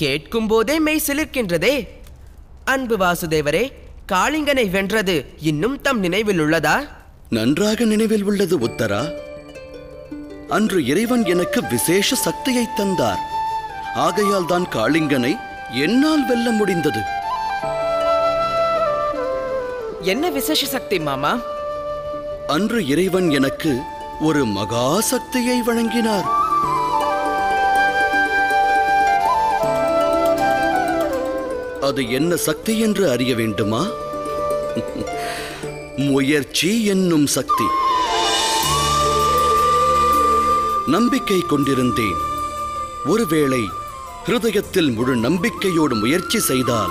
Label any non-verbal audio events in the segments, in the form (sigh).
கேட்கும் போதே மெய் சிலிர்க்கின்றதே. அன்பு வாசுதேவரே காளிங்கனை வென்றது இன்னும் தம் நினைவில் உள்ளதா? நன்றாக நினைவில் உள்ளது உத்தரா. அன்று இறைவன் எனக்கு விசேஷ சக்தியை தந்தார். ஆகையால் தான் காளிங்கனை என்னால் வெல்ல முடிந்தது. என்ன விசேஷ சக்தி மாமா? அன்று இறைவன் எனக்கு ஒரு மகா சக்தியை வழங்கினார். அது என்ன சக்தி என்று அறிய வேண்டுமா? முயற்சி என்னும் சக்தி. நம்பிக்கை கொண்டிருந்தேன். ஒருவேளை ஹிருதயத்தில் முழு நம்பிக்கையோடு முயற்சி செய்தால்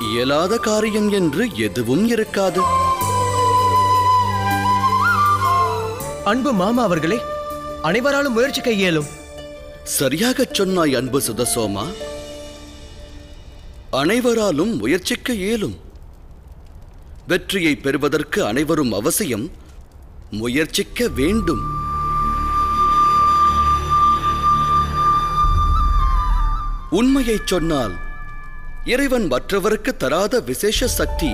இயலாத காரியம் என்று எதுவும் இருக்காது. அன்பு மாமா அவர்களே அனைவராலும் முயற்சிக்க இயலும் சரியாகச் சொன்னாய் அன்பு சுதசோமா. அனைவராலும் முயற்சிக்க இயலும். வெற்றியை பெறுவதற்கு அனைவரும் அவசியம் முயற்சிக்க வேண்டும். உண்மையைச் சொன்னால் இறைவன் மற்றவருக்கு தராத விசேஷ சக்தி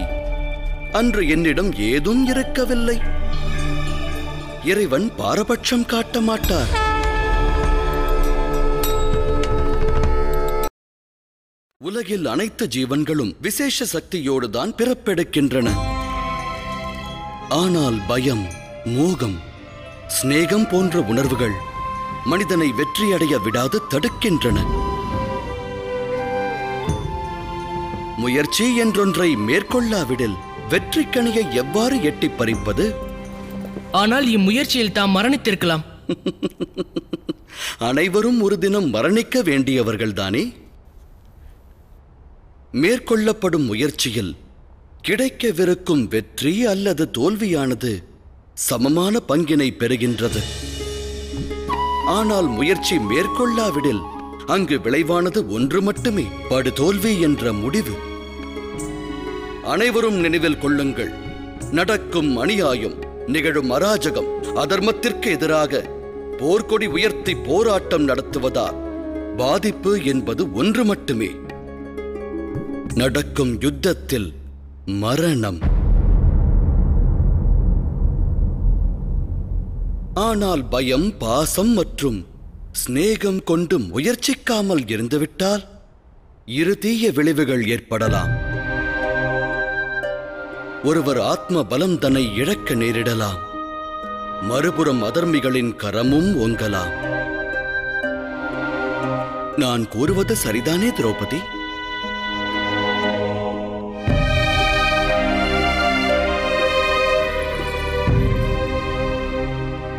அன்று என்னிடம் ஏதும் இருக்கவில்லை. இறைவன் பாரபட்சம் காட்ட மாட்டார். உலகில் அனைத்து ஜீவன்களும் விசேஷ சக்தியோடு தான் பிறப்பெடுக்கின்றன. ஆனால் பயம் மோகம் சிநேகம் போன்ற உணர்வுகள் மனிதனை வெற்றியடைய விடாது தடுக்கின்றன. முயற்சி என்றொன்றை மேற்கொள்ளாவிடில் வெற்றிக்கனியை எவ்வாறு எட்டிப் பறிப்பது? ஆனால் இம்முயற்சியில் தாம் மரணித்திருக்கலாம். (laughs) அனைவரும் ஒரு தினம் மரணிக்க வேண்டியவர்கள்தானே? மேற்கொள்ளப்படும் முயற்சியில் கிடைக்கவிருக்கும் வெற்றி அல்லது தோல்வியானது சமமான பங்கினை பெறுகின்றது. ஆனால் முயற்சி மேற்கொள்ளாவிடில் அங்கு விளைவானது ஒன்று மட்டுமே படுதோல்வி என்ற முடிவு. அனைவரும் நினைவில் கொள்ளுங்கள் நடக்கும் அநியாயம் நிகழும் அராஜகம் அதர்மத்திற்கு எதிராக போர்க்கொடி உயர்த்தி போராட்டம் நடத்துவதால் பாதிப்பு என்பது ஒன்று மட்டுமே. நடக்கும் யுத்தத்தில் மரணம். ஆனால் பயம் பாசம் மற்றும் சிநேகம் கொண்டு முயற்சிக்காமல் இருந்துவிட்டால் இரு தீய விளைவுகள் ஏற்படலாம். ஒருவர் ஆத்ம பலம் தன்னை இழக்க நேரிடலாம். மறுபுறம் அதர்மிகளின் கரமும் ஓங்கலாம். நான் கூறுவது சரிதானே திரௌபதி?